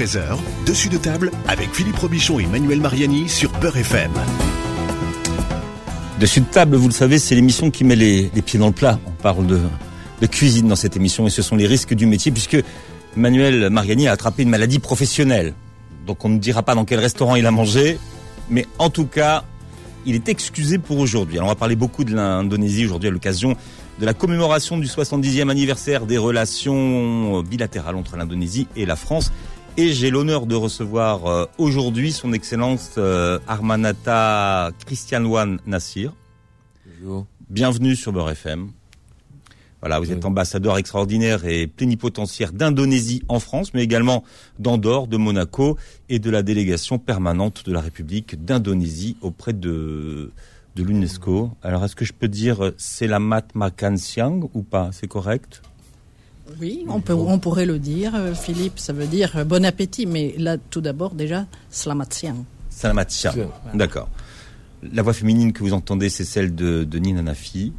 13h, dessus de table avec Philippe Robichon et Manuel Mariani sur Beurre FM. Dessus de table, vous le savez, c'est l'émission qui met les, pieds dans le plat. On parle de, de cuisine dans cette émission et ce sont les risques du métier puisque Manuel Mariani a attrapé une maladie professionnelle. Donc on ne dira pas dans quel restaurant il a mangé, mais en tout cas, il est excusé pour aujourd'hui. Alors on va parler beaucoup de l'Indonésie aujourd'hui à l'occasion de la commémoration du 70e anniversaire des relations bilatérales entre l'Indonésie et la France. Et j'ai l'honneur de recevoir euh, aujourd'hui son Excellence euh, Armanata Christianwan Nassir. Bonjour. Bienvenue sur Beurre FM. Voilà, vous êtes ambassadeur extraordinaire et plénipotentiaire d'Indonésie en France, mais également d'Andorre, de Monaco et de la délégation permanente de la République d'Indonésie auprès de, de l'UNESCO. Alors, est-ce que je peux dire euh, Selamat Makan Siang ou pas? C'est correct? Oui, on, peut, on pourrait le dire, euh, Philippe, ça veut dire euh, bon appétit, mais là, tout d'abord, déjà, Slamat Siang. Salamat Siang, d'accord. La voix féminine que vous entendez, c'est celle de, de Nina Nafi.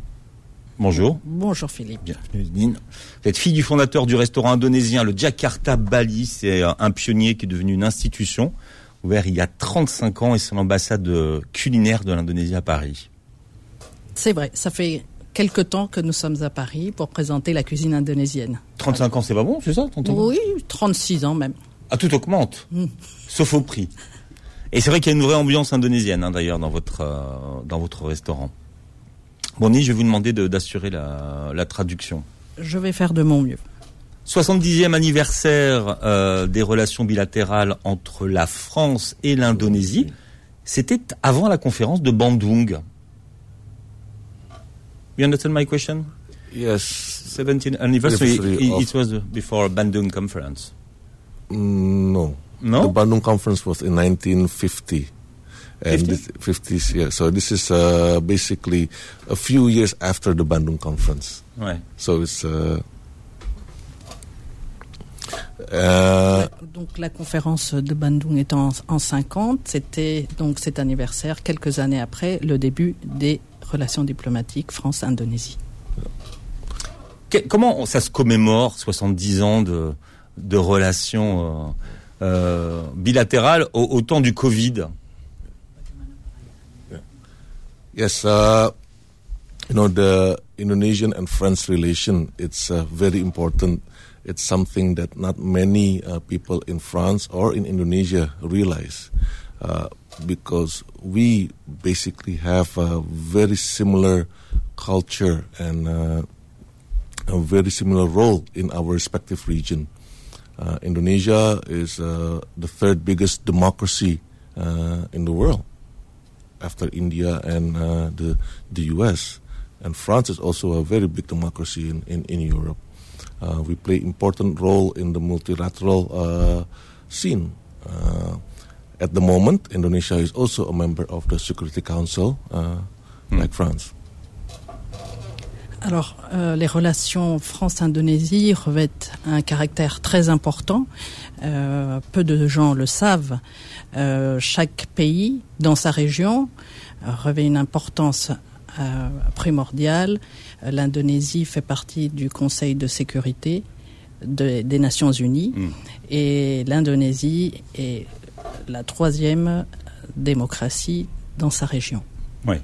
Bonjour. Bonjour Philippe. Bienvenue Nina. Vous êtes fille du fondateur du restaurant indonésien, le Jakarta Bali. C'est un pionnier qui est devenu une institution, ouvert il y a 35 ans et c'est l'ambassade culinaire de l'Indonésie à Paris. C'est vrai, ça fait quelque temps que nous sommes à Paris pour présenter la cuisine indonésienne. 35 ans, c'est pas bon, c'est ça Oui, 36 ans même. Ah, tout augmente, mm. sauf au prix. Et c'est vrai qu'il y a une vraie ambiance indonésienne, hein, d'ailleurs, dans votre euh, dans votre restaurant. Bonnie, je vais vous demander d'assurer la, la, traduction. Je vais faire de mon mieux. 70e anniversaire euh, des relations bilatérales entre la France et l'Indonésie. C'était avant la conférence de Bandung. You understand my question? Yes. 17th anniversary. It, it was before Bandung conference. Mm, no. No? The Bandung conference was in 1950. And 50? This, 50s, yeah. So this is uh, basically a few years after the Bandung conference. Ouais. So it's. Uh, euh, donc la conférence de Bandung est en, en 50, c'était donc cet anniversaire quelques années après le début des relations diplomatiques France-Indonésie. Comment ça se commémore 70 ans de, de relations euh, euh, bilatérales au, au, temps du Covid? Yes, uh, you know the Indonesian and French relation. It's uh, very important. It's something that not many uh, people in France or in Indonesia realize. Uh, because we basically have a very similar culture and uh, a very similar role in our respective region. Uh, Indonesia is uh, the third biggest democracy in the world after India and the the U.S. And France is also a very big democracy in in, in Europe. Uh, we play important role in the multilateral scene at the moment, Indonesia is also a member of the Security Council, uh, hmm. like France. Alors, euh, les relations France-Indonésie revêtent un caractère très important. Euh, peu de gens le savent. Euh, chaque pays, dans sa région, revêt une importance euh, primordiale. L'Indonésie fait partie du Conseil de sécurité de, des Nations Unies hmm. et l'Indonésie est la troisième démocratie dans sa région. Oui.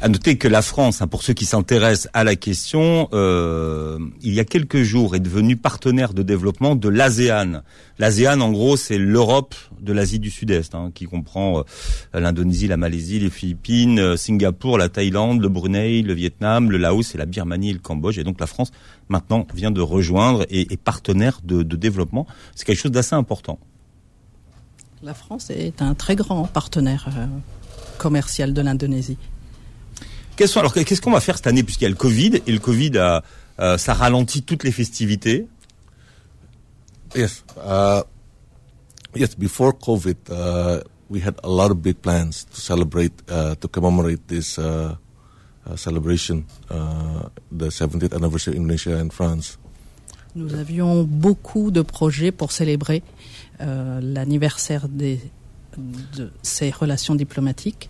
À noter que la France, hein, pour ceux qui s'intéressent à la question, euh, il y a quelques jours est devenue partenaire de développement de l'ASEAN. L'ASEAN, en gros, c'est l'Europe de l'Asie du Sud-Est, hein, qui comprend euh, l'Indonésie, la Malaisie, les Philippines, euh, Singapour, la Thaïlande, le Brunei, le Vietnam, le Laos et la Birmanie et le Cambodge. Et donc la France, maintenant, vient de rejoindre et est partenaire de, développement. C'est quelque chose d'assez important. La France est un très grand partenaire euh, commercial de l'Indonésie. Alors qu'est-ce qu'on va faire cette année puisqu'il y a le Covid et le Covid a, euh, ça ralentit toutes les festivités? Yes, uh, yes. Before COVID, uh, we had a lot of big plans to celebrate, uh, to commemorate this uh, uh, celebration, uh, the 70th anniversary of Indonesia and France. Nous avions beaucoup de projets pour célébrer euh, l'anniversaire de ces relations diplomatiques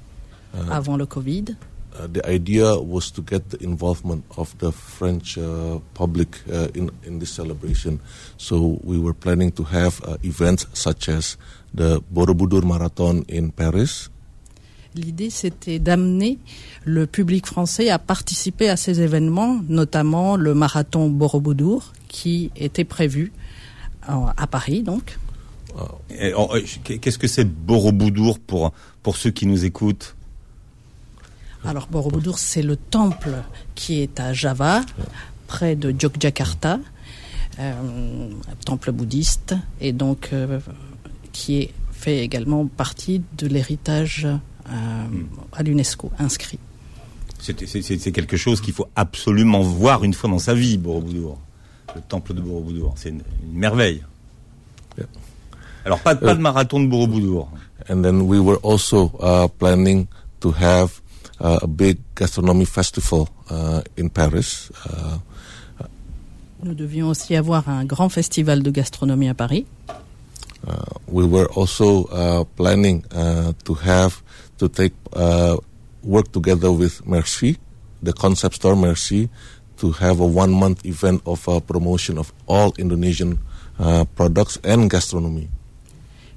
uh, avant le Covid. Uh, the idea was to get the involvement of the French uh, public uh, in in this celebration. So we were planning to have uh, events such as the Borobudur Marathon in Paris. L'idée, c'était d'amener le public français à participer à ces événements, notamment le marathon Borobudur, qui était prévu euh, à Paris, donc. Oh, Qu'est-ce que c'est Borobudur pour, pour ceux qui nous écoutent? Alors Borobudur, c'est le temple qui est à Java, près de Yogyakarta, euh, un temple bouddhiste, et donc euh, qui est, fait également partie de l'héritage euh, à l'UNESCO inscrit. C'est quelque chose qu'il faut absolument voir une fois dans sa vie, Borobudur. Le temple de Borobudur. C'est une, une merveille. Alors, pas, pas de marathon de Borobudur. And then we were also uh, planning to have uh, a big gastronomy festival uh, in Paris. Uh, Nous devions aussi avoir un grand festival de gastronomie à Paris. uh, we were also uh, planning uh, to have to take uh, work together with Merci, the concept store Merci, to have a one month event of uh, promotion of all Indonesian uh, products and gastronomy.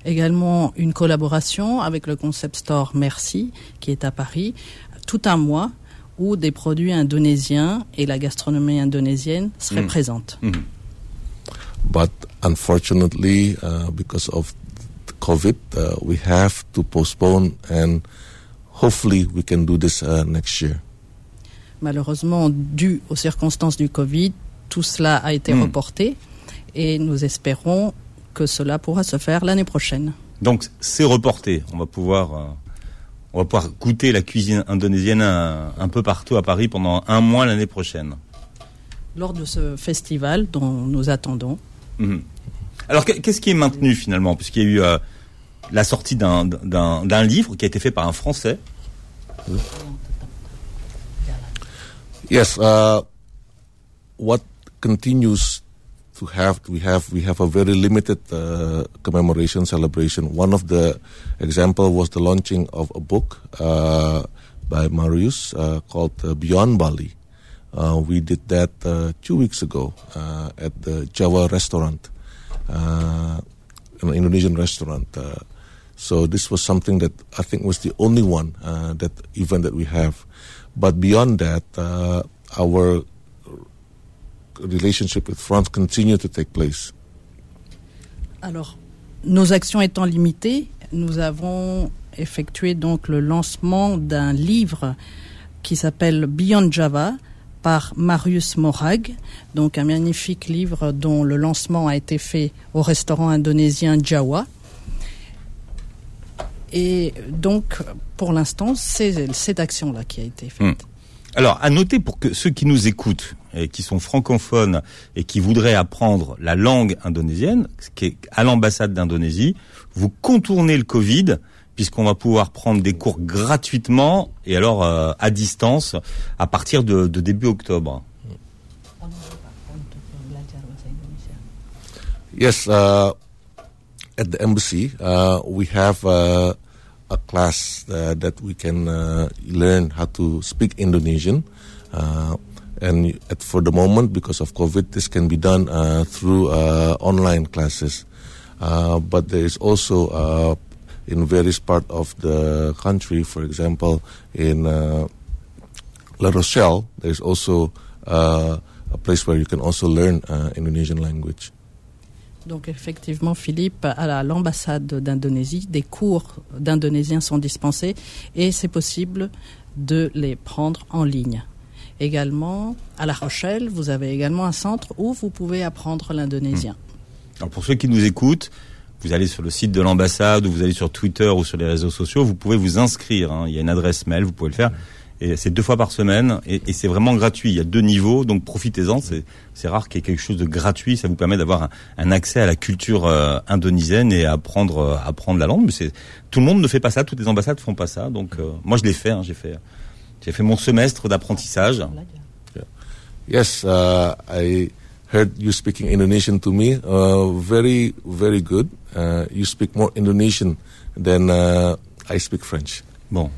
Également une collaboration avec le concept store Merci, qui est à Paris, tout un mois où des produits indonésiens et la gastronomie indonésienne seraient Mm. présentes. Mhm. But unfortunately, uh, because of the COVID, uh, we have to postpone, and hopefully we can do this uh, next year. Malheureusement, dû aux circonstances du Covid, tout cela a été Mm. reporté et nous espérons que cela pourra se faire l'année prochaine. Donc, c'est reporté. On va pouvoir, euh, on va pouvoir goûter la cuisine indonésienne un, un peu partout à Paris pendant un mois l'année prochaine. Lors de ce festival dont nous attendons, Mhm. Alors, qu'est- qu'est-ce qui est maintenu finalement? Puisqu'il y a eu euh, la sortie d'un- d'un d'un livre qui a été fait par un Français. Yes, uh, what continues to have we have we have a very limited uh, commemoration celebration. One of the example was the launching of a book uh, by Marius uh, called uh, Beyond Bali. Uh, we did that uh, two weeks ago at the Java restaurant, an Indonesian restaurant. So this was something that I think was the only one that event that we have. But beyond that, our relationship with France continue to take place. Alors, nos actions étant limitées, nous avons effectué donc le lancement d'un livre qui s'appelle Beyond Java par Marius Morag, donc un magnifique livre dont le lancement a été fait au restaurant indonésien Jawa. Et donc, pour l'instant, c'est cette action-là qui a été faite. Alors, à noter pour que ceux qui nous écoutent et qui sont francophones et qui voudraient apprendre la langue indonésienne, qui est à l'ambassade d'Indonésie, vous contournez le Covid puisqu'on va pouvoir prendre des cours gratuitement et alors euh, à distance à partir de, début octobre. Yes, uh, at the embassy, uh, we have uh, a class uh, that we can uh, learn how to speak Indonesian. And for the moment, because of COVID, this can be done uh, through uh, online classes. Uh, but there is also uh, in various parts of the country, for example, in uh, La Rochelle, there's also uh, a place where you can also learn Indonesian language. Donc effectivement, Philippe, à la- l'ambassade d'Indonésie, des cours d'indonésien sont dispensés et c'est possible de les prendre en ligne. Également, à La Rochelle, vous avez également un centre où vous pouvez apprendre l'indonésien. Alors pour ceux qui nous écoutent, vous allez sur le site de l'ambassade ou vous allez sur Twitter ou sur les réseaux sociaux, vous pouvez vous inscrire. hein. Il y a une adresse mail, vous pouvez le faire. Et c'est deux fois par semaine et, et c'est vraiment gratuit. Il y a deux niveaux, donc profitez-en. C'est, rare qu'il y ait quelque chose de gratuit. Ça vous permet d'avoir un, un accès à la culture euh, indonésienne et à apprendre, euh, à apprendre la langue. Mais tout le monde ne fait pas ça. Toutes les ambassades font pas ça. Donc euh, moi je l'ai fait. hein. J'ai fait, j'ai fait mon semestre d'apprentissage. Yes, uh, I heard you speaking Indonesian to me. Uh, very, very good. Uh, you speak more Indonesian than uh, I speak French. Bon,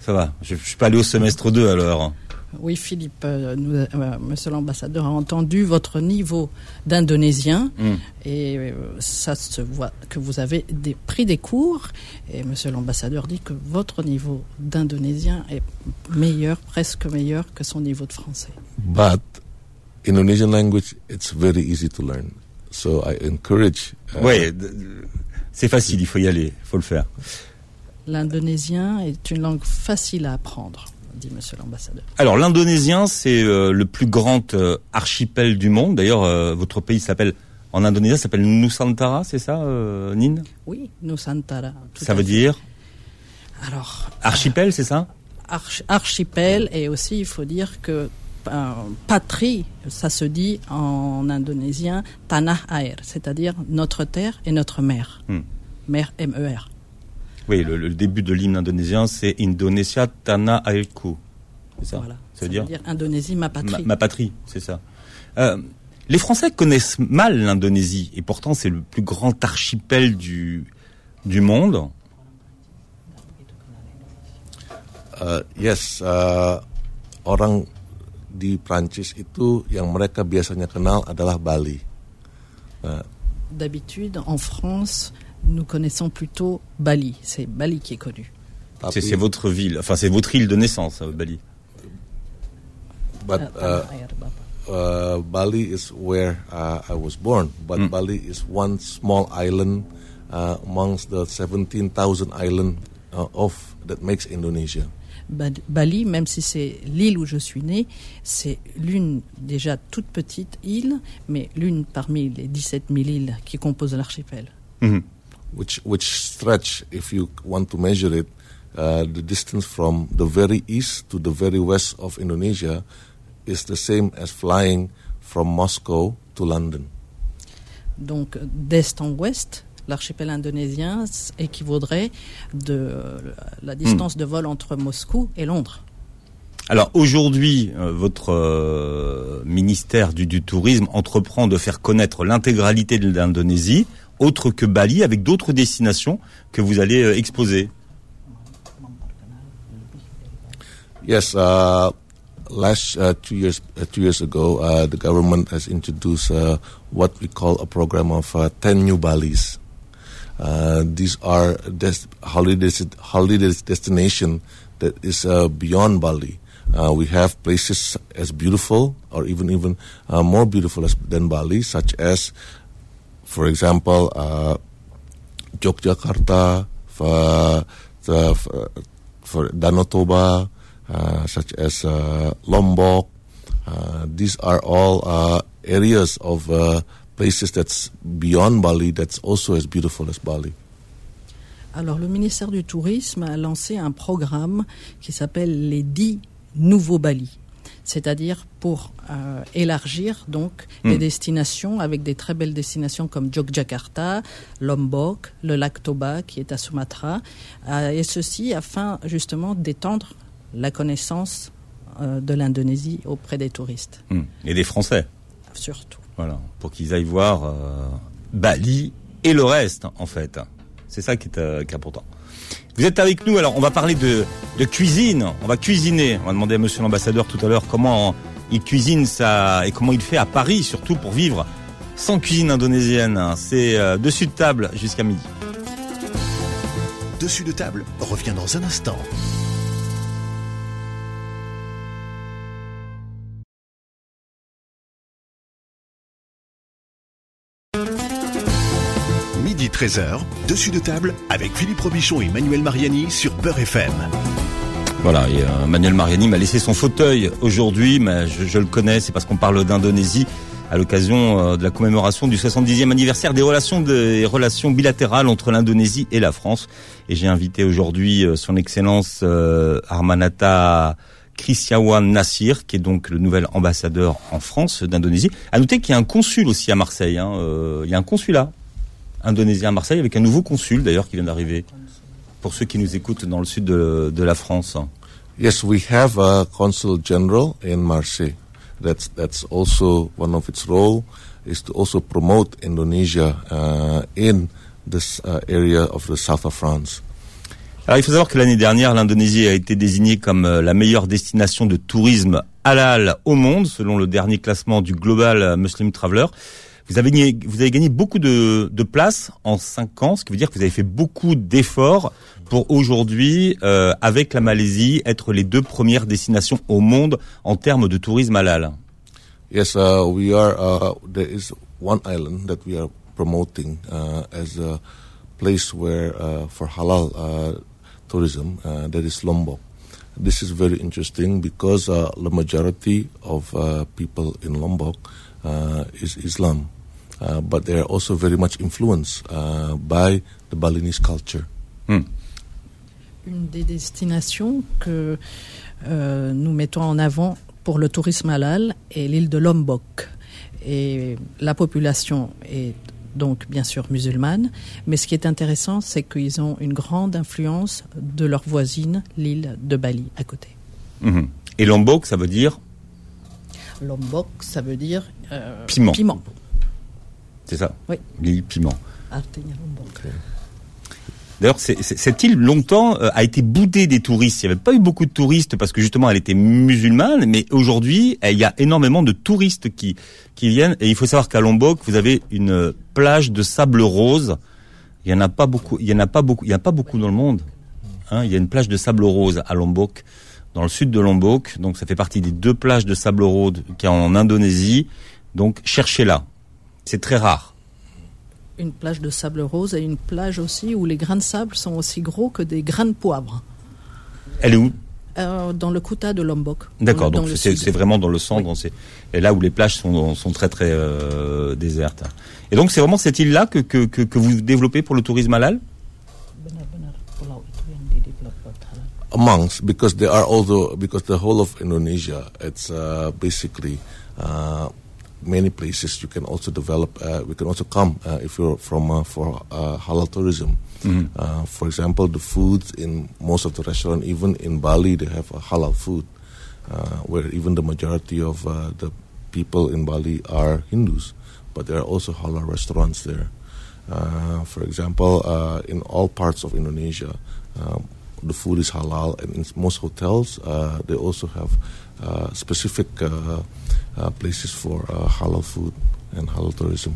Ça va. Je, je suis pas allé au semestre 2 alors. Oui, Philippe, euh, nous, euh, Monsieur l'ambassadeur a entendu votre niveau d'indonésien Mm. et euh, ça se voit que vous avez des- pris des cours et Monsieur l'ambassadeur dit que votre niveau d'indonésien est meilleur, presque meilleur que son niveau de français. But Indonesian language, it's very easy to learn. So I encourage. uh, Ouais, d- c'est facile, il faut y aller, il faut le faire. L'indonésien est une langue facile à apprendre, dit Monsieur l'ambassadeur. Alors l'indonésien, c'est euh, le plus grand euh, archipel du monde. D'ailleurs, euh, votre pays s'appelle en indonésien s'appelle Nusantara, c'est ça, Nin? Oui, Nusantara. tout Ça veut fait. dire Alors, archipel, c'est ça? arch- archipel et aussi il faut dire que patrie, ça se dit en indonésien tanah air, c'est-à-dire notre terre et notre mer. Hmm. Mer M-E-R. Oui, le, le début de l'hymne indonésien, c'est Indonesia Tanah Airku. C'est ça Voilà. Ça veut dire Indonésie, ma ma, patrie. ma patrie, c'est ça. Euh, les Français connaissent mal l'Indonésie et pourtant c'est le plus grand archipel du du monde. Uh, yes, uh, orang di Prancis itu yang mereka biasanya kenal adalah Bali. Uh, D'habitude, en France, nous connaissons plutôt Bali. C'est Bali qui est connu. C'est tapi- c'est votre ville, enfin c'est votre île de naissance, euh, Bali. but Euh, uh, uh, Bali is where uh, I was born. But Mm. Bali is one small island uh, amongst the 17,000 islands uh, of that makes Indonesia. Ba- Bali, même si c'est l'île où je suis né, c'est l'une déjà toute petite île, mais l'une parmi les 17 000 îles qui composent l'archipel. Mhm. Which which stretch, if you want to measure it, uh, the distance from the very east to the very west of Indonesia is the same as flying from Moscow to London. Donc d'est en ouest, l'archipel indonésien équivaudrait de la distance de vol entre Moscou et Londres. Alors aujourd'hui, euh, votre euh, ministère du, du tourisme entreprend de faire connaître l'intégralité de l'Indonésie, autre que Bali, avec d'autres destinations que vous allez euh, exposer. Yes, uh, last uh, two years uh, two years ago, uh, the government has introduced uh, what we call a program of uh, ten new Balis. Uh, these are des- holiday holiday destination that is uh, beyond Bali. Uh, we have places as beautiful, or even even uh, more beautiful as, than Bali, such as, for example, uh, Yogyakarta, for, the, for, for Danau Toba, uh, such as uh, Lombok. Uh, these are all uh, areas of uh, places that's beyond Bali that's also as beautiful as Bali. Alors le ministère du Tourisme a lancé un programme qui s'appelle les 10 nouveaux Bali. C'est-à-dire pour euh, élargir donc les Hmm. destinations avec des très belles destinations comme Yogyakarta, Lombok, le lac Toba qui est à Sumatra, euh, et ceci afin justement d'étendre la connaissance euh, de l'Indonésie auprès des touristes, Hmm. Et des Français, surtout. voilà, pour qu'ils aillent voir Bali et le reste, en fait. C'est ça qui est, qui est important. Vous êtes avec nous, alors on va parler de, cuisine, on va cuisiner. On va demander à monsieur l'ambassadeur tout à l'heure comment il cuisine ça et comment il fait à Paris, surtout pour vivre sans cuisine indonésienne. C'est euh, dessus de table jusqu'à midi. Dessus de table revient dans un instant. 13h, dessus de table avec Philippe Robichon et Manuel Mariani sur Beurre FM. Voilà, euh, Manuel Mariani m'a laissé son fauteuil aujourd'hui, mais je, le connais, c'est parce qu'on parle d'Indonésie à l'occasion euh, de la commémoration du 70e anniversaire des relations, bilatérales entre l'Indonésie et la France. Et j'ai invité aujourd'hui euh, son Excellence Armanata Krisyawan Nassir, qui est donc le nouvel ambassadeur en France d'Indonésie. À noter qu'il y a un consul aussi à Marseille. Hein, il y a un consulat indonésien à Marseille avec un nouveau consul d'ailleurs qui vient d'arriver. Pour ceux qui nous écoutent dans le sud de, de la France. Yes, we have a consul general in Marseille. That's that's also one of its role is to also promote Indonesia uh, in this uh, area of the south of France. Alors il faut savoir que l'année dernière, l'Indonésie a été désignée comme euh, la meilleure destination de tourisme halal au monde, selon le dernier classement du Global Muslim Traveler. Vous avez gagné, vous avez gagné beaucoup de, de places en cinq ans, ce qui veut dire que vous avez fait beaucoup d'efforts pour aujourd'hui, euh, avec la Malaisie, être les deux premières destinations au monde en termes de tourisme halal. Yes, uh, we are. Uh, there is one island that we are promoting uh, as a place where uh, for halal uh, tourism. Uh, that is Lombok. This is very interesting because uh, the majority of uh, people in Lombok uh, is Islam, uh, but they are also very much influenced uh, by the Balinese culture. Hmm. Une des destinations que euh, nous mettons en avant pour le tourisme halal est l'île de Lombok. Et la population est donc bien sûr musulmane, mais ce qui est intéressant, c'est qu'ils ont une grande influence de leur voisine, l'île de Bali, à côté. Mhm. Et Lombok, ça veut dire, Lombok, ça veut dire euh, Piment. Piment. c'est ça Oui. L'île Piment. Artenia Lombok. D'ailleurs, cette île longtemps euh, a été boudée des touristes. Il n'y avait pas eu beaucoup de touristes parce que justement elle était musulmane, mais aujourd'hui eh, il y a énormément de touristes qui qui viennent. Et il faut savoir qu'à Lombok, vous avez une euh, plage de sable rose. Il y en a pas beaucoup. Il y en a pas beaucoup. Il a pas beaucoup dans le monde. Hein, il y a une plage de sable rose à Lombok, dans le sud de Lombok. Donc ça fait partie des deux plages de sable rose qu'il y a en Indonésie. Donc cherchez-la. C'est très rare. Une plage de sable rose et une plage aussi où les grains de sable sont aussi gros que des grains de poivre. Elle est où? Euh, dans le Kuta de Lombok. D'accord, donc c'est vraiment dans le centre, Oui. et là où les plages sont, sont très très euh, désertes. Et donc c'est vraiment cette île-là que, que, que, que vous développez pour le tourisme halal? Amongst because they are also because the whole of Indonesia it's uh, basically uh, many places you can also develop uh, we can also come uh, if you're from uh, for uh, halal tourism. Uh, for example the foods in most of the restaurant even in Bali they have a halal food uh, where even the majority of uh, the people in Bali are Hindus but there are also halal restaurants there. Uh, for example, uh, in all parts of Indonesia, um, the food is halal, and in most hotels, uh, they also have uh, specific uh, uh, places for uh, halal food and halal tourism.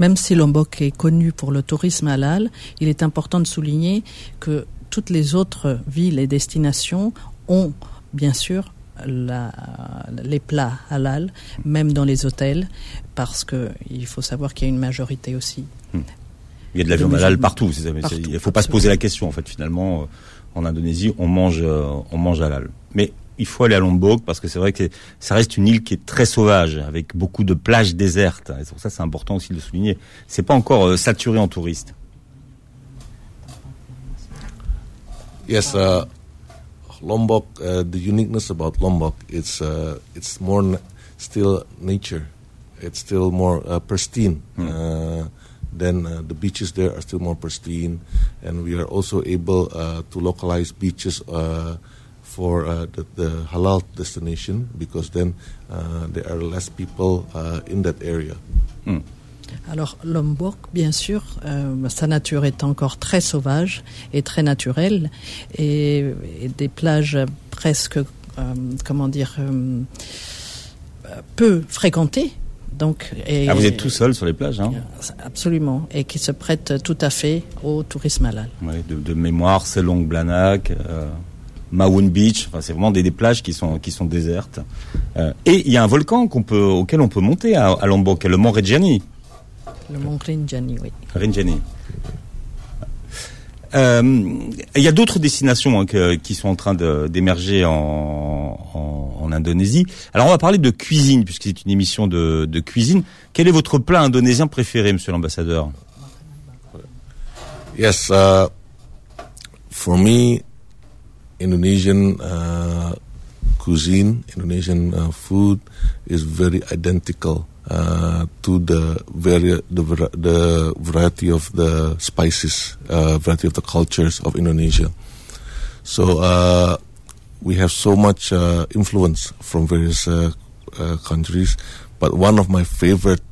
Même si Lombok est connu pour le tourisme halal, il est important de souligner que toutes les autres villes et destinations ont bien sûr la- les plats halal, même dans les hôtels, parce que il faut savoir qu'il y a une majorité aussi. Il y a de la De viande halal partout. Il ne faut pas se poser la question en fait finalement. euh, En Indonésie, on mange, euh, on mange halal. Mais il faut aller à Lombok parce que c'est vrai que ça reste une île qui est très sauvage, avec beaucoup de plages désertes. Et pour ça, c'est important aussi de le souligner. C'est pas encore euh, saturé en touristes. Yes, uh, Lombok. Uh, the uniqueness about Lombok, it's uh, it's more still nature. It's still more uh, pristine. Uh, then uh, the beaches there are still more pristine, and we are also able uh, to localize beaches uh, for uh, the, the halal destination because then uh, there are less people uh, in that area. Alors Lombok, bien sûr, euh, sa nature est encore très sauvage et très naturelle, et, et des plages presque, euh, comment dire, euh, peu fréquentées. Donc, et, Ah, vous êtes tout seul sur les plages, hein Absolument, et qui se prêtent tout à fait au tourisme halal. Ouais, de, de mémoire, Selong Blanak, euh, Mawoon Beach. Enfin, c'est vraiment des, des plages qui sont qui sont désertes. Euh, et il y a un volcan qu'on peut auquel on peut monter à, à Lombok, le mont Reggiani. Le mont Rinjani, oui. Rinjani. Euh, Il y a d'autres destinations hein, qui sont en train d'émerger en, Indonésie. Alors on va parler de cuisine puisque c'est une émission de, de cuisine. Quel est votre plat indonésien préféré, Monsieur l'ambassadeur? Yes, uh, for me, Indonesian uh, cuisine, Indonesian uh, food is very identical uh, to the vari- the, the variety of the spices, uh, variety of the cultures of Indonesia. So uh, we have so much uh, influence from various uh, countries, but one of my favorite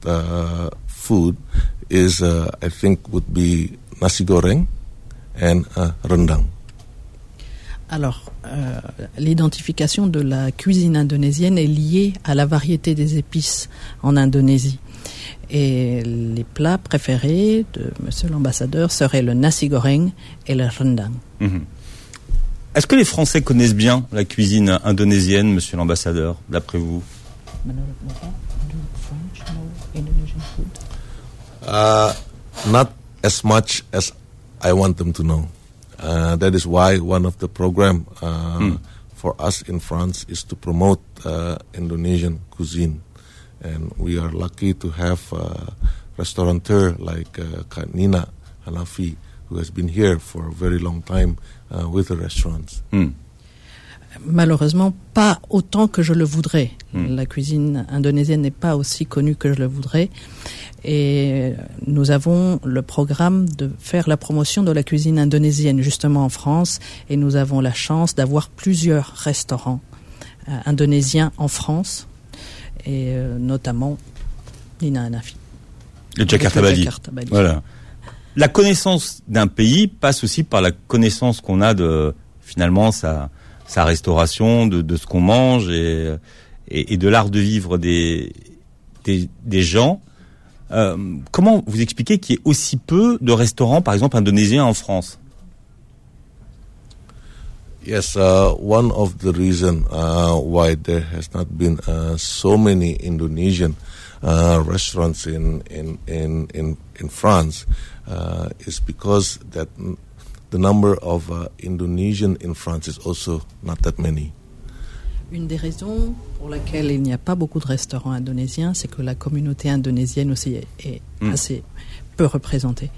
food is, uh, I think, would be nasi goreng and rendang. Alors, euh, l'identification de la cuisine indonésienne est liée à la variété des épices en Indonésie. Et les plats préférés de Monsieur l'ambassadeur seraient le nasi goreng et le rendang. Mhm. Est-ce que les Français connaissent bien la cuisine indonésienne, monsieur l'ambassadeur, d'après vous? Uh, not as much as I want them to know. Uh, that is why one of the program uh, for us in France is to promote uh, Indonesian cuisine, and we are lucky to have a restaurateur like uh, Kak Nina Hanafi, who has been here for a very long time uh, with the restaurants. Hmm. Malheureusement, pas autant que je le voudrais. La cuisine indonésienne n'est pas aussi connue que je le voudrais. Et nous avons le programme de faire la promotion de la cuisine indonésienne justement en France. Et nous avons la chance d'avoir plusieurs restaurants euh, indonésiens en France. Et euh, notamment Nina Hanafi. Le Jakarta Bali. Voilà. La connaissance d'un pays passe aussi par la connaissance qu'on a de finalement sa, sa restauration, de, de ce qu'on mange et, et, et de l'art de vivre des, des, des gens. Euh, comment vous expliquez qu'il y ait aussi peu de restaurants, par exemple, indonésiens en France? Yes, uh, one of the reason uh, why there has not been uh, so many Indonesian uh, restaurants in in in in, in France uh, is because that the number of uh, Indonesian in France is also not that many. Une des raisons pour laquelle il n'y a pas beaucoup de restaurants indonésiens, c'est que la communauté indonésienne aussi est, est Mm. assez peu représentée.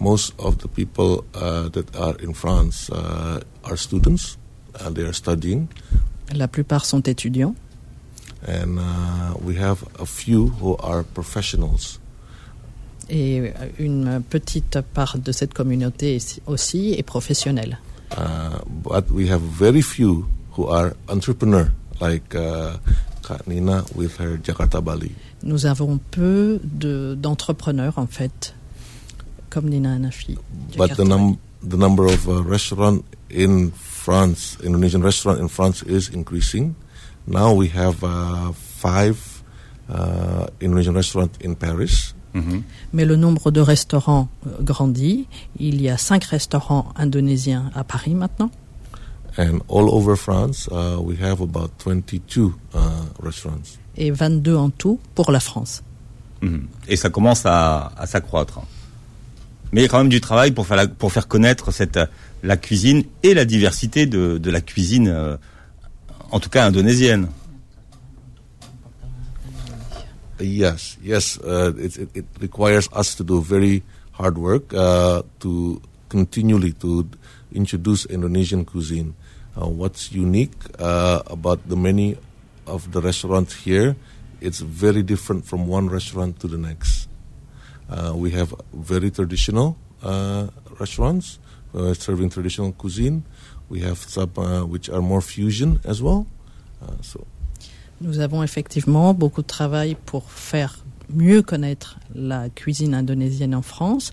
Most of the people uh, that are in France uh, are students. Uh, they are studying, La plupart sont étudiants and uh, we have a few who are professionals. et une petite part de cette communauté aussi est professionnelle. Uh, but we have very few who are entrepreneur, like uh, Nina with her Jakarta Bali. Nous avons peu de- d'entrepreneurs en fait, comme Nina Hanafi. But Jakarta the, num- the number of uh, restaurant in France, Indonesian restaurant in France, is increasing. Now we have uh, five uh, Indonesian restaurant in Paris. Mhm. Mais le nombre de restaurants euh, grandit. Il y a cinq restaurants indonésiens à Paris maintenant. And all over France, uh, we have about 22 uh, restaurants. et 22 en tout pour la France. Mhm. Et ça commence à, à s'accroître. Mais il y a quand même du travail pour faire, la- pour faire connaître cette, la cuisine et la diversité de, de la cuisine, euh, en tout cas indonésienne. Yes, yes. Uh, it, it, it requires us to do very hard work uh, to continually to introduce Indonesian cuisine. Uh, what's unique uh, about the many of the restaurants here? It's very different from one restaurant to the next. Uh, we have very traditional uh, restaurants uh, serving traditional cuisine. We have some uh, which are more fusion as well. So Nous avons effectivement beaucoup de travail pour faire mieux connaître la cuisine indonésienne en France.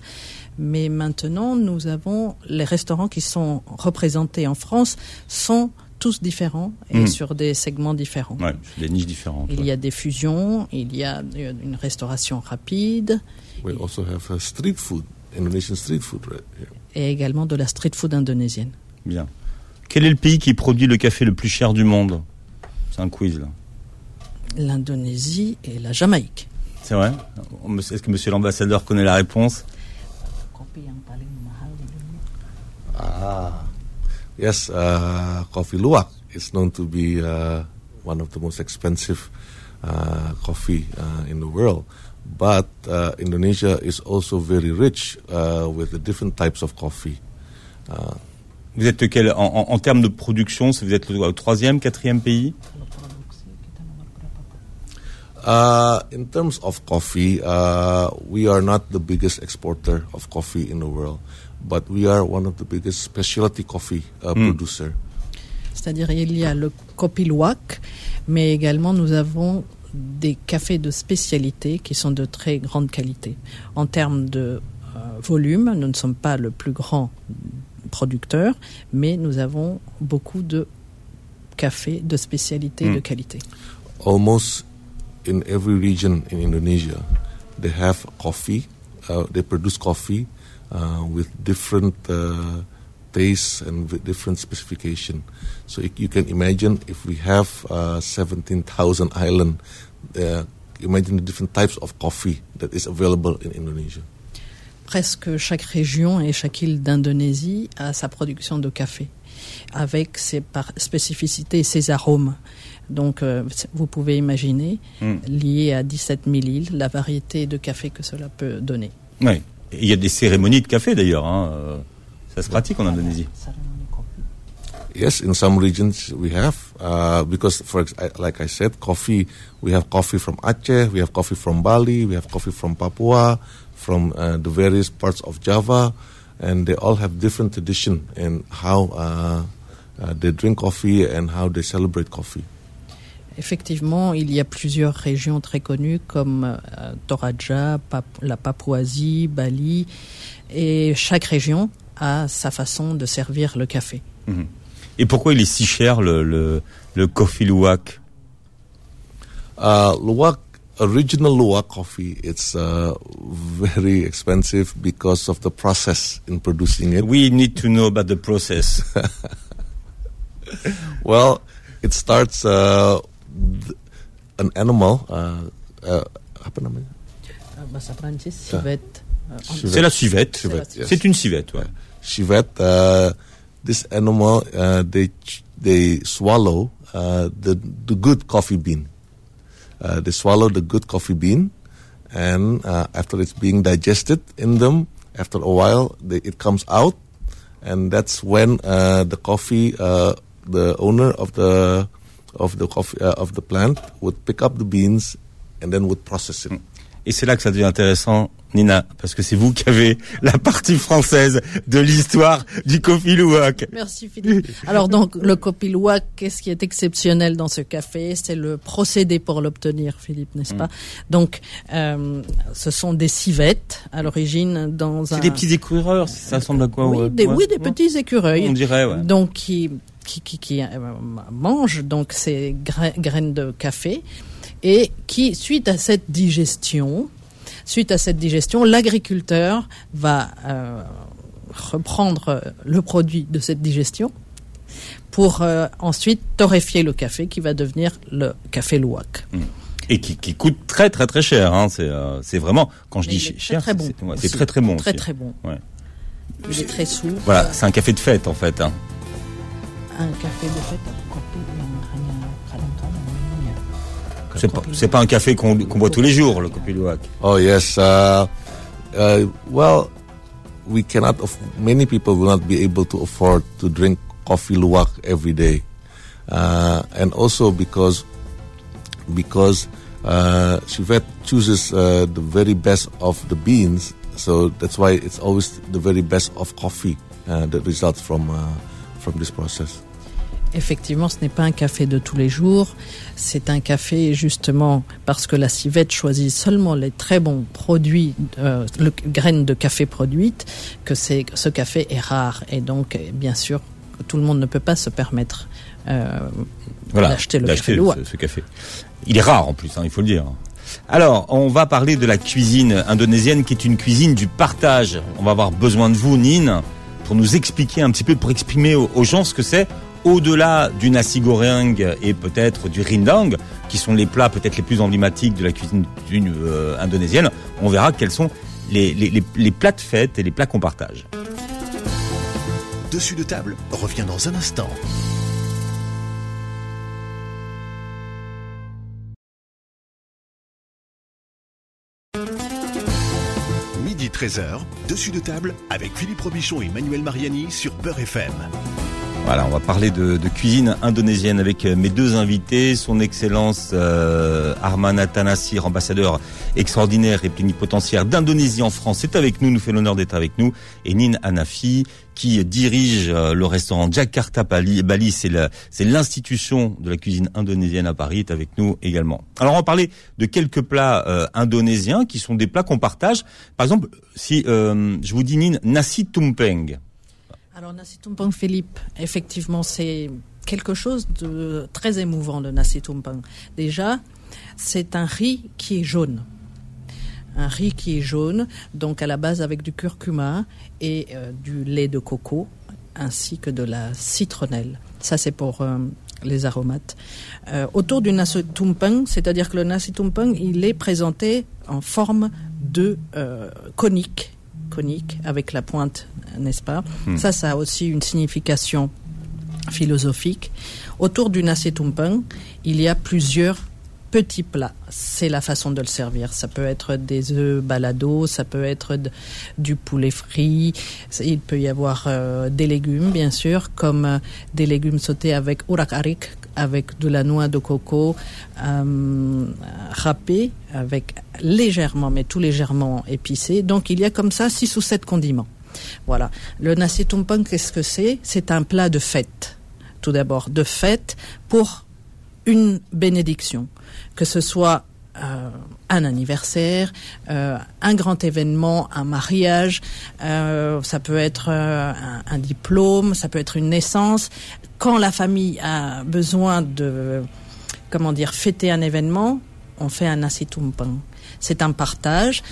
Mais maintenant, nous avons les restaurants qui sont représentés en France sont tous différents et Mhm. sur des segments différents. Ouais, des niches différentes. Il ouais. y a des fusions, il y a une restauration rapide We also have uh, street food, Indonesian street food right here. et également de la street food indonésienne. Bien. Quel est le pays qui produit le café le plus cher du monde? C'est un quiz là. L'Indonésie et la Jamaïque. C'est vrai Est-ce que monsieur l'ambassadeur connaît la réponse Ah, yes, uh, coffee luwak is known to be uh, one of the most expensive uh, coffee uh, in the world. But uh, Indonesia is also very rich uh, with the different types of coffee. Uh, Vous êtes quel, en, en- en termes de production, vous êtes le troisième, quatrième pays? Uh, in terms of coffee, uh, we are not the biggest exporter of coffee in the world, but we are one of the biggest specialty coffee uh, producer. C'est-à-dire il y a le kopi luwak, mais également nous avons des cafés de spécialité qui sont de très grande qualité. En termes de euh, volume. Nous ne sommes pas le plus grand producteur, mais nous avons beaucoup de café de spécialité Mm. de qualité. Almost in every region in Indonesia, they have coffee. Uh, they produce coffee uh, with different uh, tastes and with different specification. So you- you can imagine if we have uh, 17,000 island, uh, imagine the different types of coffee that is available in Indonesia. Presque chaque région et chaque île d'Indonésie a sa production de café, avec ses spécificités et ses arômes. Donc, euh, vous pouvez imaginer, Mm. lié à 17 000 îles, la variété de café que cela peut donner. Oui. Et il y a des cérémonies de café d'ailleurs. Hein. euh, Ça se pratique en Indonésie. Yes, in some regions we have uh, because, for ex- I- like I said, coffee. We have coffee from Aceh, we have coffee from Bali, we have coffee from Papua, from uh, the various parts of Java, and they all have different tradition in how uh, uh, they drink coffee and how they celebrate coffee. Effectivement, il y a plusieurs régions très connues comme euh, Toraja, Pap- la Papouasie, Bali, et chaque région a sa façon de servir le café. Et pourquoi il est si cher le, le, le coffee luwak? Uh, Luwak, original Luwak coffee, it's uh, very expensive because of the process in producing it. We need to know about the process. Well, it starts uh, th- an animal. Uh, uh, apa namanya? civette. C'est la civette. Civette, yes. C'est une civette, ouais. Civet. Uh, this animal, uh, they they swallow uh, the the good coffee bean. Uh, they swallow the good coffee bean, and uh, after it's being digested in them, after a while, they, it comes out, and that's when uh, the coffee, uh, the owner of the of the coffee uh, of the plant would pick up the beans and then would process it. Et c'est là que ça devient intéressant, Nina, parce que c'est vous qui avez la partie française de l'histoire du coffee luwak. Merci Philippe. Alors donc le copilois, qu'est-ce qui est exceptionnel dans ce café? C'est le procédé pour l'obtenir, Philippe, n'est-ce pas? Donc euh, ce sont des civettes à l'origine dans un. C'est des petits écureurs, ça ressemble à quoi oui, ouais? des, Ouais. oui, des petits écureuils. On dirait, ouais. Donc qui qui qui, qui, euh, mangent donc ces gra- graines de café et qui suite à cette digestion, suite à cette digestion, l'agriculteur va euh, reprendre le produit de cette digestion pour euh, ensuite torréfier le café qui va devenir le café louac. Et qui, qui coûte très très très cher. Hein. C'est euh, vraiment, quand je Mais dis très, cher, très c'est- bon c'est ouais, très très bon. Très aussi. très bon. Ouais. Il est très souple. Voilà, c'est un café de fête en fait. Hein. Un café de fête. C'est pas, c'est pas un café qu'on qu'on boit tous les jours, le coffee. Oh yes. Uh, uh, well, we cannot. Aff- many people will not be able to afford to drink coffee luwak every day, uh, and also because because uh, Chivette chooses uh, the very best of the beans, so that's why it's always the very best of coffee uh, that results from uh, from this process. Effectivement, ce n'est pas un café de tous les jours. C'est un café justement parce que la civette choisit seulement les très bons produits, euh, le, graines de café produites, que c'est, ce café est rare. Et donc, eh, bien sûr, tout le monde ne peut pas se permettre euh, Voilà, d'acheter le café ce, ce café. Il est rare en plus, hein, il faut le dire. Alors, on va parler de la cuisine indonésienne qui est une cuisine du partage. On va avoir besoin de vous, Nine, pour nous expliquer un petit peu, pour exprimer aux gens ce que c'est au-delà du nasi goreng et peut-être du rindang, qui sont les plats peut-être les plus emblématiques de la cuisine euh, indonésienne. On verra quels sont les, plats de fête et les plats qu'on partage. Dessus de table revient dans un instant. Midi 13h, dessus de table avec Philippe Robichon et Manuel Mariani sur Beurre FM. Voilà, on va parler de, cuisine indonésienne avec euh, mes deux invités, son Excellence euh, Arman Atanasir, ambassadeur extraordinaire et plénipotentiaire d'Indonésie en France, c'est avec nous, nous fait l'honneur d'être avec nous, et Nin Hanafi, qui dirige euh, le restaurant Jakarta Bali, Bali c'est l'institution de la cuisine indonésienne à Paris, est avec nous également. Alors on va parler de quelques plats euh, indonésiens qui sont des plats qu'on partage. Par exemple, si je vous dis Nin, nasi tumpeng, alors nasi tumpeng, Philippe, effectivement, c'est quelque chose de très émouvant, le nasi tumpeng. Déjà, c'est un riz qui est jaune. Un riz qui est jaune, donc à la base avec du curcuma et euh, du lait de coco, ainsi que de la citronnelle. Ça, c'est pour euh, les aromates. Euh, autour du nasi tumpeng, c'est-à-dire que le nasi tumpeng, il est présenté en forme de conique conique avec la pointe, n'est-ce pas hmm. Ça, ça a aussi une signification philosophique. Autour du nasi tumpeng, il y a plusieurs petits plats. C'est la façon de le servir. Ça peut être des œufs balado, ça peut être du poulet frit. Il peut y avoir euh, des légumes, bien sûr, comme euh, des légumes sautés avec urak arik, avec de la noix de coco euh, râpée, avec légèrement, mais tout légèrement épicé. Donc il y a comme ça six ou sept condiments. Voilà. Le nasi tumpeng, qu'est-ce que c'est? C'est un plat de fête. Tout d'abord, de fête pour une bénédiction, que ce soit euh, un anniversaire, euh, un grand événement, un mariage, ça peut être un, diplôme, ça peut être une naissance. Quand la famille a besoin de, comment dire, fêter un événement, on fait un nasi tumpeng. C'est un partage.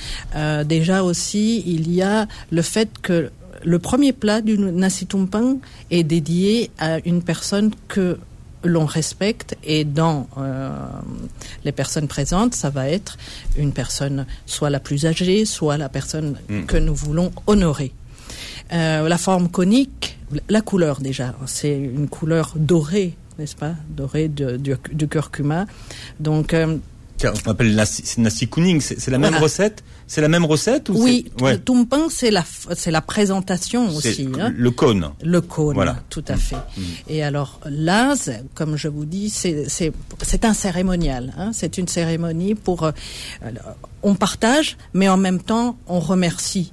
déjà aussi, il y a le fait que le premier plat du nasi tumpeng est dédié à une personne que l'on respecte et dans euh, les personnes présentes, ça va être une personne soit la plus âgée, soit la personne mm. que nous voulons honorer. Euh, la forme conique, la couleur déjà, c'est une couleur dorée, n'est-ce pas, dorée de, du, curcuma. Donc euh, on appelle nasi, nasi kuning, c'est la même recette? C'est la même recette ou Oui, le tumpeng, c'est la, présentation aussi. Hein. Le cône. Le cône, voilà. tout à mm. fait. Mm. Et alors là, comme je vous dis, c'est, un cérémonial. Hein. C'est une cérémonie pour... Euh, on partage, mais en même temps, on remercie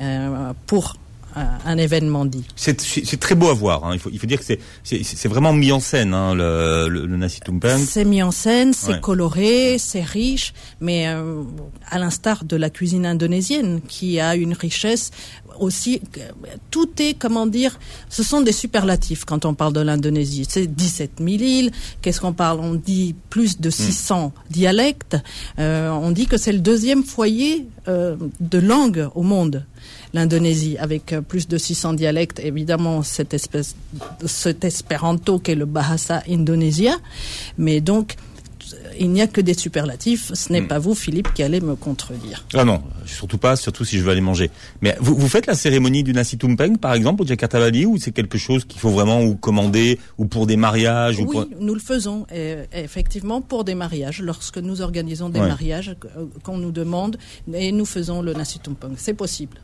euh, pour un événement dit. C'est très beau à voir. Hein. Il, faut, il faut dire que c'est vraiment mis en scène hein, le, le, le, nasi tumpeng. C'est mis en scène, c'est coloré, c'est riche, mais euh, à l'instar de la cuisine indonésienne qui a une richesse aussi, tout est, comment dire, ce sont des superlatifs quand on parle de l'Indonésie. C'est 17 000 îles. Qu'est-ce qu'on parle? On dit plus de 600 hmm. dialectes. Euh, on dit que c'est le deuxième foyer euh, de langue au monde l'Indonésie, avec euh, plus de 600 dialectes, évidemment cette espèce, cet espéranto qu'est le Bahasa Indonesia, mais donc il n'y a que des superlatifs. Ce n'est hmm. pas vous, Philippe, qui allez me contredire. Ah non, surtout pas, surtout si je veux aller manger. Mais vous, vous faites la cérémonie du nasi tumpeng, par exemple, au Jakarta Bali, ou c'est quelque chose qu'il faut vraiment ou commander, ou pour des mariages Oui, ou nous le faisons, effectivement, pour des mariages. Lorsque nous organisons des mariages, euh, qu'on nous demande, et nous faisons le nasi tumpeng. C'est possible.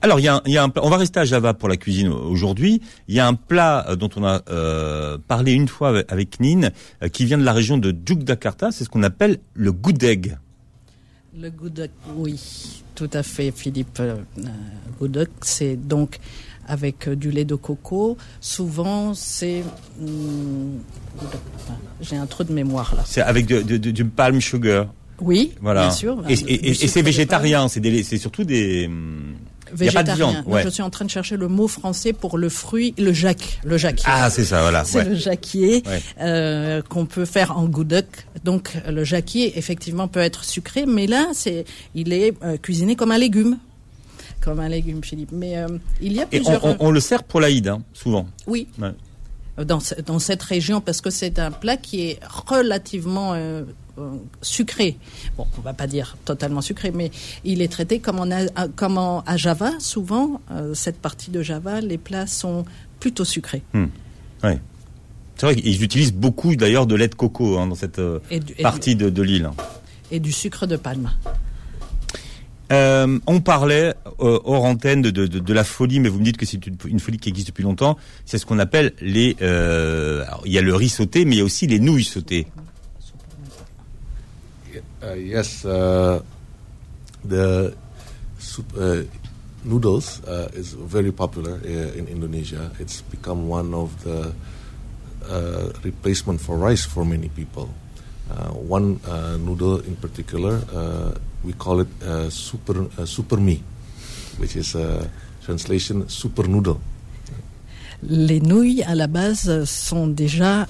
Alors, il y a, y a un, on va rester à Java pour la cuisine aujourd'hui. Il y a un plat euh, dont on a euh, parlé une fois avec Nine, euh, qui vient de la région de Yogyakarta. C'est ce qu'on appelle le goudeg. Le goudeg, oui, tout à fait, Philippe. Euh, goudeg, c'est donc avec du lait de coco. Souvent, c'est... Hmm, j'ai un trou de mémoire là. C'est avec du, palm sugar. Oui, voilà. bien sûr. Et, et c'est végétarien, c'est surtout des... Hmm, végétarien. Je suis en train de chercher le mot français pour le fruit, le jac, le jacquier. Ah, c'est ça, voilà. C'est le jacquier euh, qu'on peut faire en goudek. Donc le jacquier, effectivement, peut être sucré, mais là, c'est, il est euh, cuisiné comme un légume comme un légume, Philippe. Mais euh, il y a plusieurs. Et on, le sert pour l'Aïd, hein, souvent. Oui. Dans, dans, cette région, parce que c'est un plat qui est relativement sucré. Bon, on va pas dire totalement sucré, mais il est traité comme, on a, comme à Java. Souvent, euh, cette partie de Java, les plats sont plutôt sucrés. Hmm. C'est vrai qu'ils utilisent beaucoup d'ailleurs de lait de coco hein, dans cette euh, partie de, l'île. Et du sucre de palme. Euh, on parlait euh, hors antenne de, de, de, la folie, mais vous me dites que c'est une, une, folie qui existe depuis longtemps. C'est ce qu'on appelle les. Euh, alors, il y a le riz sauté, mais il y a aussi les nouilles sautées. Uh, yes, uh, the soup, uh, noodles uh, is very popular uh, in Indonesia. It's become one of the uh, replacement for rice for many people. One noodle in particular, we call it super super me, which is a translation super noodle. Les nouilles à la base sont déjà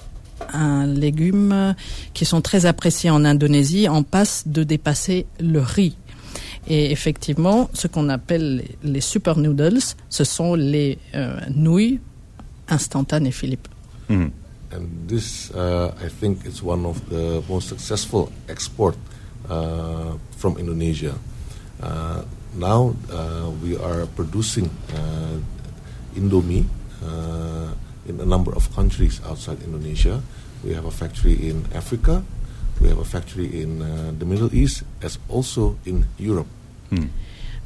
un légume qui sont très appréciés en Indonésie, en passe de dépasser le riz. Et effectivement, ce qu'on appelle les super noodles, ce sont les euh, nouilles instantanées, Philippe. Mm. and this uh, I think is one of the most successful export uh, from Indonesia. Uh, now uh, we are producing uh, Indomie uh, in a number of countries outside Indonesia. We have a factory in Africa, we have a factory in the Middle East, as also in Europe. Hmm.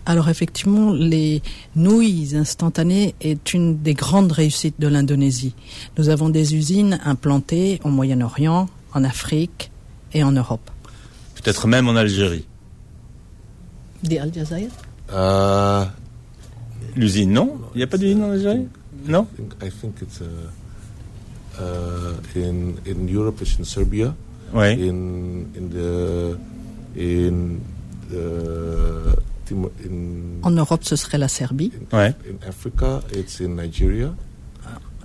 Alors effectivement, les nouilles instantanées est une des grandes réussites de l'Indonésie. Nous avons des usines implantées au Moyen-Orient, en Afrique et en Europe. Peut-être même en Algérie. Des Al euh, L'usine, non? Il n'y a pas d'usine en Algérie? Non I think it's uh, uh, in in Europe, it's in Serbia. Ouais. In in the in the en Europe, ce serait la Serbie. Ouais. In Africa, it's in Nigeria.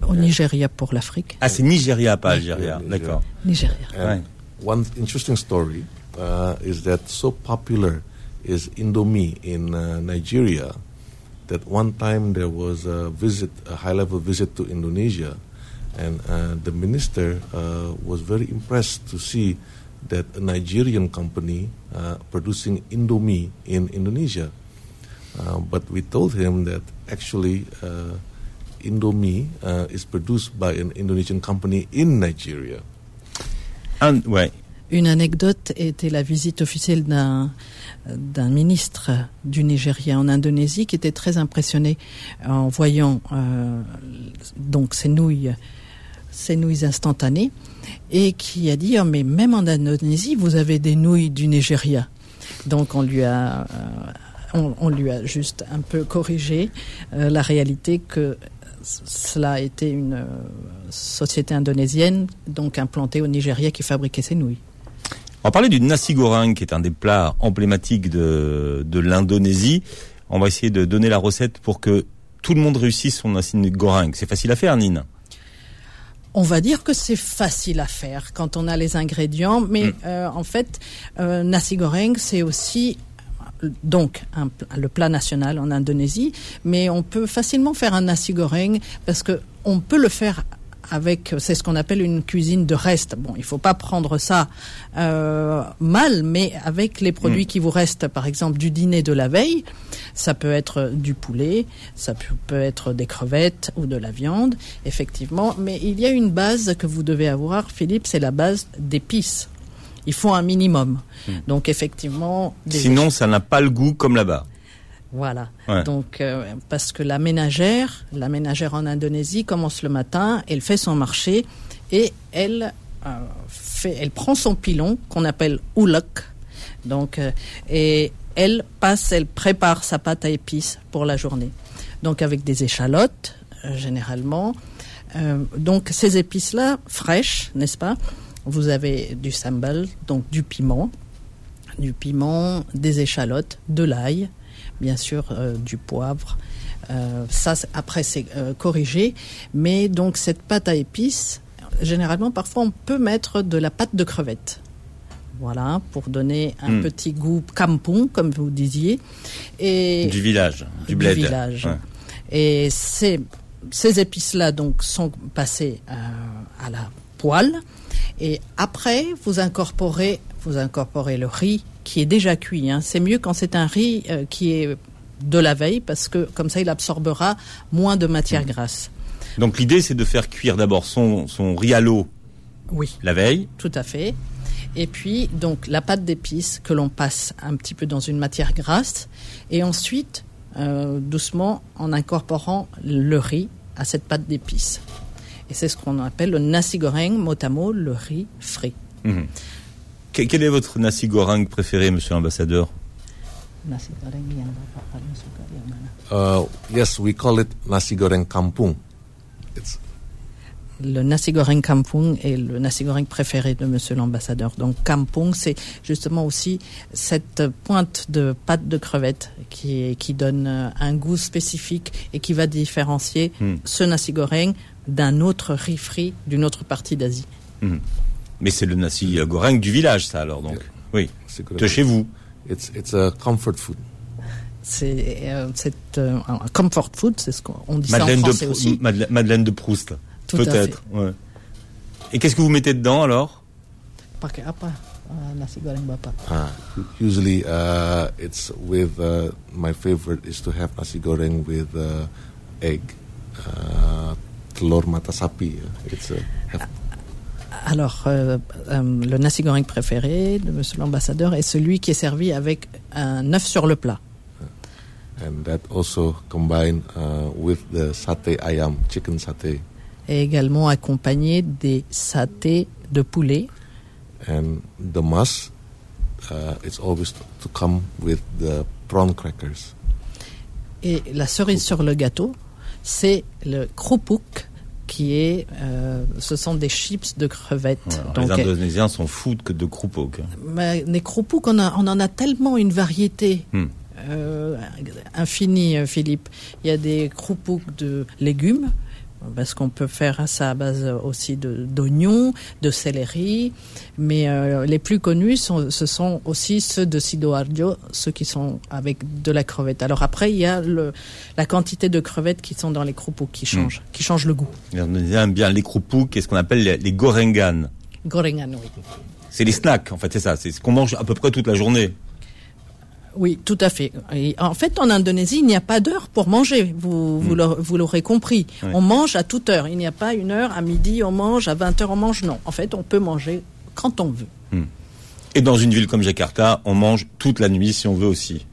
Au Nigeria pour l'Afrique. Ah, c'est Nigeria, pas Algérie. D'accord. Nigeria. And one interesting story uh, is that so popular is Indomie in uh, Nigeria that one time there was a visit, a high-level visit to Indonesia, and uh, the minister uh, was very impressed to see that a Nigerian company uh, producing Indomie in Indonesia. Uh, but we told him that actually uh, Indomie uh, is produced by an Indonesian company in Nigeria. And, ouais. Une anecdote était la visite officielle d'un d'un ministre du Nigeria en Indonésie qui était très impressionné en voyant euh, donc ces nouilles ces nouilles instantanées et qui a dit oh, mais même en Indonésie vous avez des nouilles du Nigeria donc on lui a euh, on, lui a juste un peu corrigé euh, la réalité que cela été une euh, société indonésienne donc implantée au Nigeria qui fabriquait ces nouilles. On va parler du nasi goreng qui est un des plats emblématiques de, de l'Indonésie. On va essayer de donner la recette pour que tout le monde réussisse son nasi goreng. C'est facile à faire, Nina? On va dire que c'est facile à faire quand on a les ingrédients, mais mm. euh, en fait, euh, nasi goreng, c'est aussi donc le plat national en Indonésie, mais on peut facilement faire un nasi goreng parce que on peut le faire avec, c'est ce qu'on appelle une cuisine de reste. Bon, il faut pas prendre ça euh, mal, mais avec les produits mm. qui vous restent, par exemple du dîner de la veille, ça peut être du poulet, ça peut être des crevettes ou de la viande, effectivement. Mais il y a une base que vous devez avoir, Philippe, c'est la base d'épices. Il faut un minimum. Mm. Donc effectivement. Sinon, ça n'a pas le goût comme là-bas. Voilà. Donc, euh, parce que la ménagère, la ménagère en Indonésie commence le matin, elle fait son marché et elle euh, fait, elle prend son pilon qu'on appelle oulak. Donc, euh, et elle passe, elle prépare sa pâte à épices pour la journée. Donc, avec des échalotes, généralement. donc, ces épices-là, fraîches, n'est-ce pas Vous avez du sambal, donc du piment, du piment, des échalotes, de l'ail, bien sûr euh, du poivre. Euh, ça, après, c'est euh, corrigé. Mais donc, cette pâte à épices, généralement, parfois, on peut mettre de la pâte de crevette. Voilà, pour donner un hmm. petit goût kampong, comme vous disiez. Et du village, du bled. Du village. Et ces, ces épices-là, donc, sont passées à la poêle. Et après, vous incorporez, vous incorporez le riz qui est déjà cuit. Hein. C'est mieux quand c'est un riz euh, qui est de la veille parce que comme ça il absorbera moins de matière mmh. grasse. Donc l'idée c'est de faire cuire d'abord son, son riz à l'eau oui. la veille. Tout à fait. Et puis, donc, la pâte d'épices que l'on passe un petit peu dans une matière grasse. Et ensuite, euh, doucement, en incorporant le riz à cette pâte d'épices. Et c'est ce qu'on appelle le nasi goreng, mot à mot, le riz frit. Mhm. Que- Quel est votre nasi goreng préféré, monsieur l'ambassadeur Nasi goreng yang Bapak paling suka yang mana? Uh, yes, we call it nasi goreng kampung. It's Le nasi goreng kampung est le nasi goreng préféré de monsieur l'ambassadeur. Donc kampung, c'est justement aussi cette pointe de pâte de crevette qui, qui donne euh, un goût spécifique et qui va différencier Hmm. ce nasi goreng d'un autre riz frit d'une autre partie d'Asie. Mais c'est le nasi goreng du village, ça alors donc. Oui, nasi goreng. de chez vous. It's it's a comfort food. C'est euh, euh, un comfort food, c'est ce qu'on dit ça en Madeleine de, français Prou- aussi. Madele- Madeleine de Proust, peut-être. ouais. Et qu'est-ce que vous mettez dedans alors? Pakai apa uh, nasi goreng bapak? Uh, usually, uh, it's with uh, my favorite is to have nasi goreng with uh, egg, uh, telur mata sapi. uh, It's a have Alors, euh, euh, le nasi goreng préféré de Monsieur l'ambassadeur est celui qui est servi avec un œuf sur le plat. and that also combined uh, with the satay ayam, chicken satay, Et également accompagné des satés de poulet. and the must. Uh, it's always to come with the prawn crackers. Et la cerise sur le gâteau, c'est le krupuk, qui est, euh, ce sont des chips de crevettes. Donc, Les Indonésiens sont fous que de croupok. hein. Mais les croupouks, on, a- on en a tellement une variété Hmm. euh, infinie, euh, Philippe. Il y a des croupouks de légumes, parce qu'on peut faire ça à base aussi de- d'oignons, de, céleri, mais euh, les plus connus, sont, ce sont aussi ceux de sidoardio, ceux qui sont avec de la crevette. Alors après, il y a le, la quantité de crevettes qui sont dans les croupouks qui changent, qui changent le goût. Indonésiens aiment bien les croupok et ce qu'on appelle les, les gorengan. Gorengan, oui. C'est les snacks, en fait, c'est ça. C'est ce qu'on mange à peu près toute la journée. Oui, tout à fait. Et en fait, en Indonésie, il n'y a pas d'heure pour manger. Vous, vous l'aurez compris. On mange à toute heure. Il n'y a pas une heure, à midi, on mange, à 20 heures, on mange. Non. En fait, on peut manger quand on veut. Et dans une ville comme Jakarta, on mange toute la nuit si on veut aussi.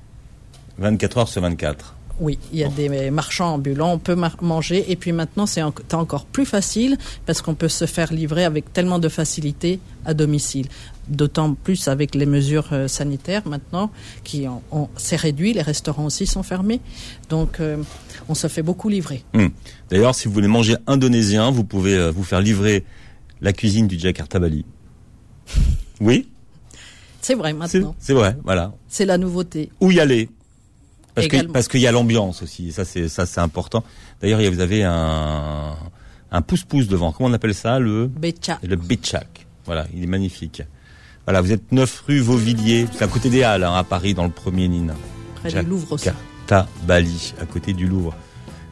24 heures sur 24. Oui, il y a des marchands ambulants, on peut mar- manger. Et puis maintenant, c'est en- c'est encore plus facile parce qu'on peut se faire livrer avec tellement de facilité à domicile. D'autant plus avec les mesures euh, sanitaires maintenant qui ont, ont- c'est réduit, les restaurants aussi sont fermés. Donc, euh, on se fait beaucoup livrer. Hum. D'ailleurs, si vous voulez manger indonésien, vous pouvez euh, vous faire livrer la cuisine du Jakarta Bali. Oui, C'est vrai maintenant. c'est vrai, voilà. C'est la nouveauté. Où y aller? Parce que Également. parce qu'il y a l'ambiance aussi, ça c'est ça c'est important. D'ailleurs, vous avez un un pouce-pouce devant. Comment on appelle ça le Becha. le Bitchak. Voilà, il est magnifique. Voilà, vous êtes 9 rue Vauvilliers, c'est à côté des Halles, hein, à Paris, dans le premier Nine. Près du Louvre aussi. Jakarta Bali, à côté du Louvre.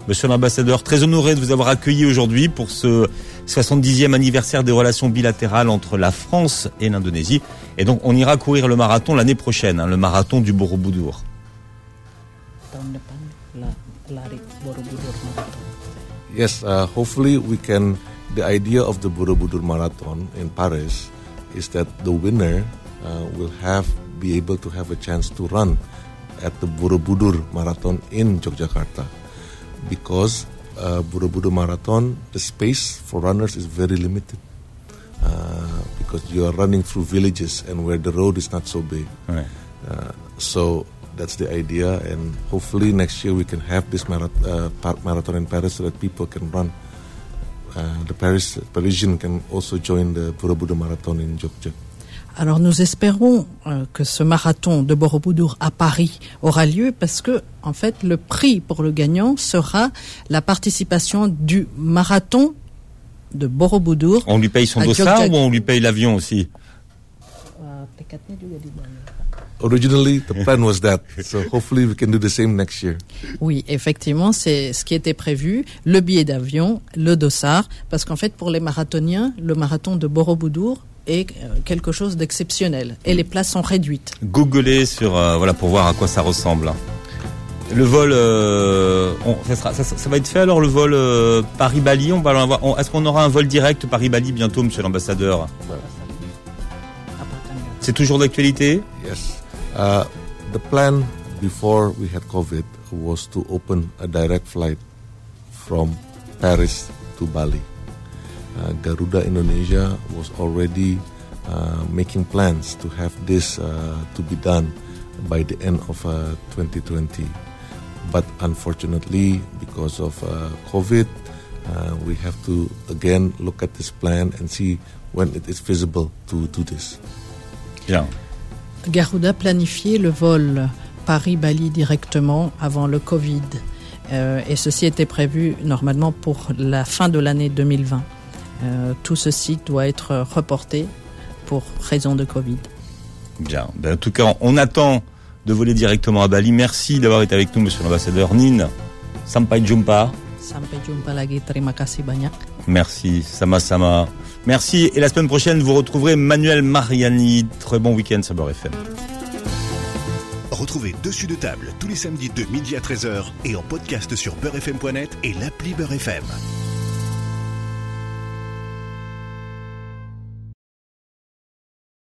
Monsieur l'ambassadeur, très honoré de vous avoir accueilli aujourd'hui pour ce 70e anniversaire des relations bilatérales entre la France et l'Indonésie. Et donc, on ira courir le marathon l'année prochaine, hein, le marathon du Borobudur. Yes, uh, hopefully we can. The idea of the Borobudur Marathon in Paris is that the winner uh, will have be able to have a chance to run at the Borobudur Marathon in Yogyakarta, because uh, Borobudur Marathon the space for runners is very limited. Uh, because you are running through villages and where the road is not so big. Ouais. Uh, so that's the idea, and hopefully next year we can have this marath- uh, marathon in Paris so that people can run. Uh, the Paris Parisian can also join the Borobudur Marathon in Jogja. Alors nous espérons euh, que ce marathon de Borobudur à Paris aura lieu parce que en fait le prix pour le gagnant sera la participation du marathon de Borobudur. On lui paye son dossard ou on lui paye l'avion aussi? Originally, the plan was that, so hopefully we can do the same next year. Oui, effectivement, c'est ce qui était prévu, le billet d'avion, le dossard, parce qu'en fait pour les marathoniens, le marathon de Borobudur est euh, quelque chose d'exceptionnel et les places sont réduites. Googlez sur euh, voilà pour voir à quoi ça ressemble. hein. Le vol, euh, on- ça, sera- ça- ça va être fait alors le vol euh, Paris-Bali? On va avoir. Est-ce qu'on aura un vol direct Paris-Bali bientôt, Monsieur l'ambassadeur? C'est toujours d'actualité? Yes. Uh, the plan before we had COVID was to open a direct flight from Paris to Bali. Uh, Garuda Indonesia was already uh, making plans to have this uh, to be done by the end of uh, 2020. But unfortunately, because of uh, COVID, uh, we have to again look at this plan and see when it is feasible to do this. Bien. Garuda planifiait le vol Paris-Bali directement avant le Covid. Euh, et ceci était prévu normalement pour la fin de l'année 2020. Euh, tout ceci doit être reporté pour raison de Covid. Bien. Ben, en tout cas, on attend de voler directement à Bali. Merci d'avoir été avec nous, monsieur l'ambassadeur Nin. Sampai jumpa. Sampai jumpa lagi, terima kasih banyak. Merci, Sama Sama. Merci. Et la semaine prochaine, vous retrouverez Manuel Mariani. Très bon week-end sur Beurre FM. Retrouvez Dessus de table tous les samedis de midi à 13h et en podcast sur beurrefm.net et l'appli Beurre FM.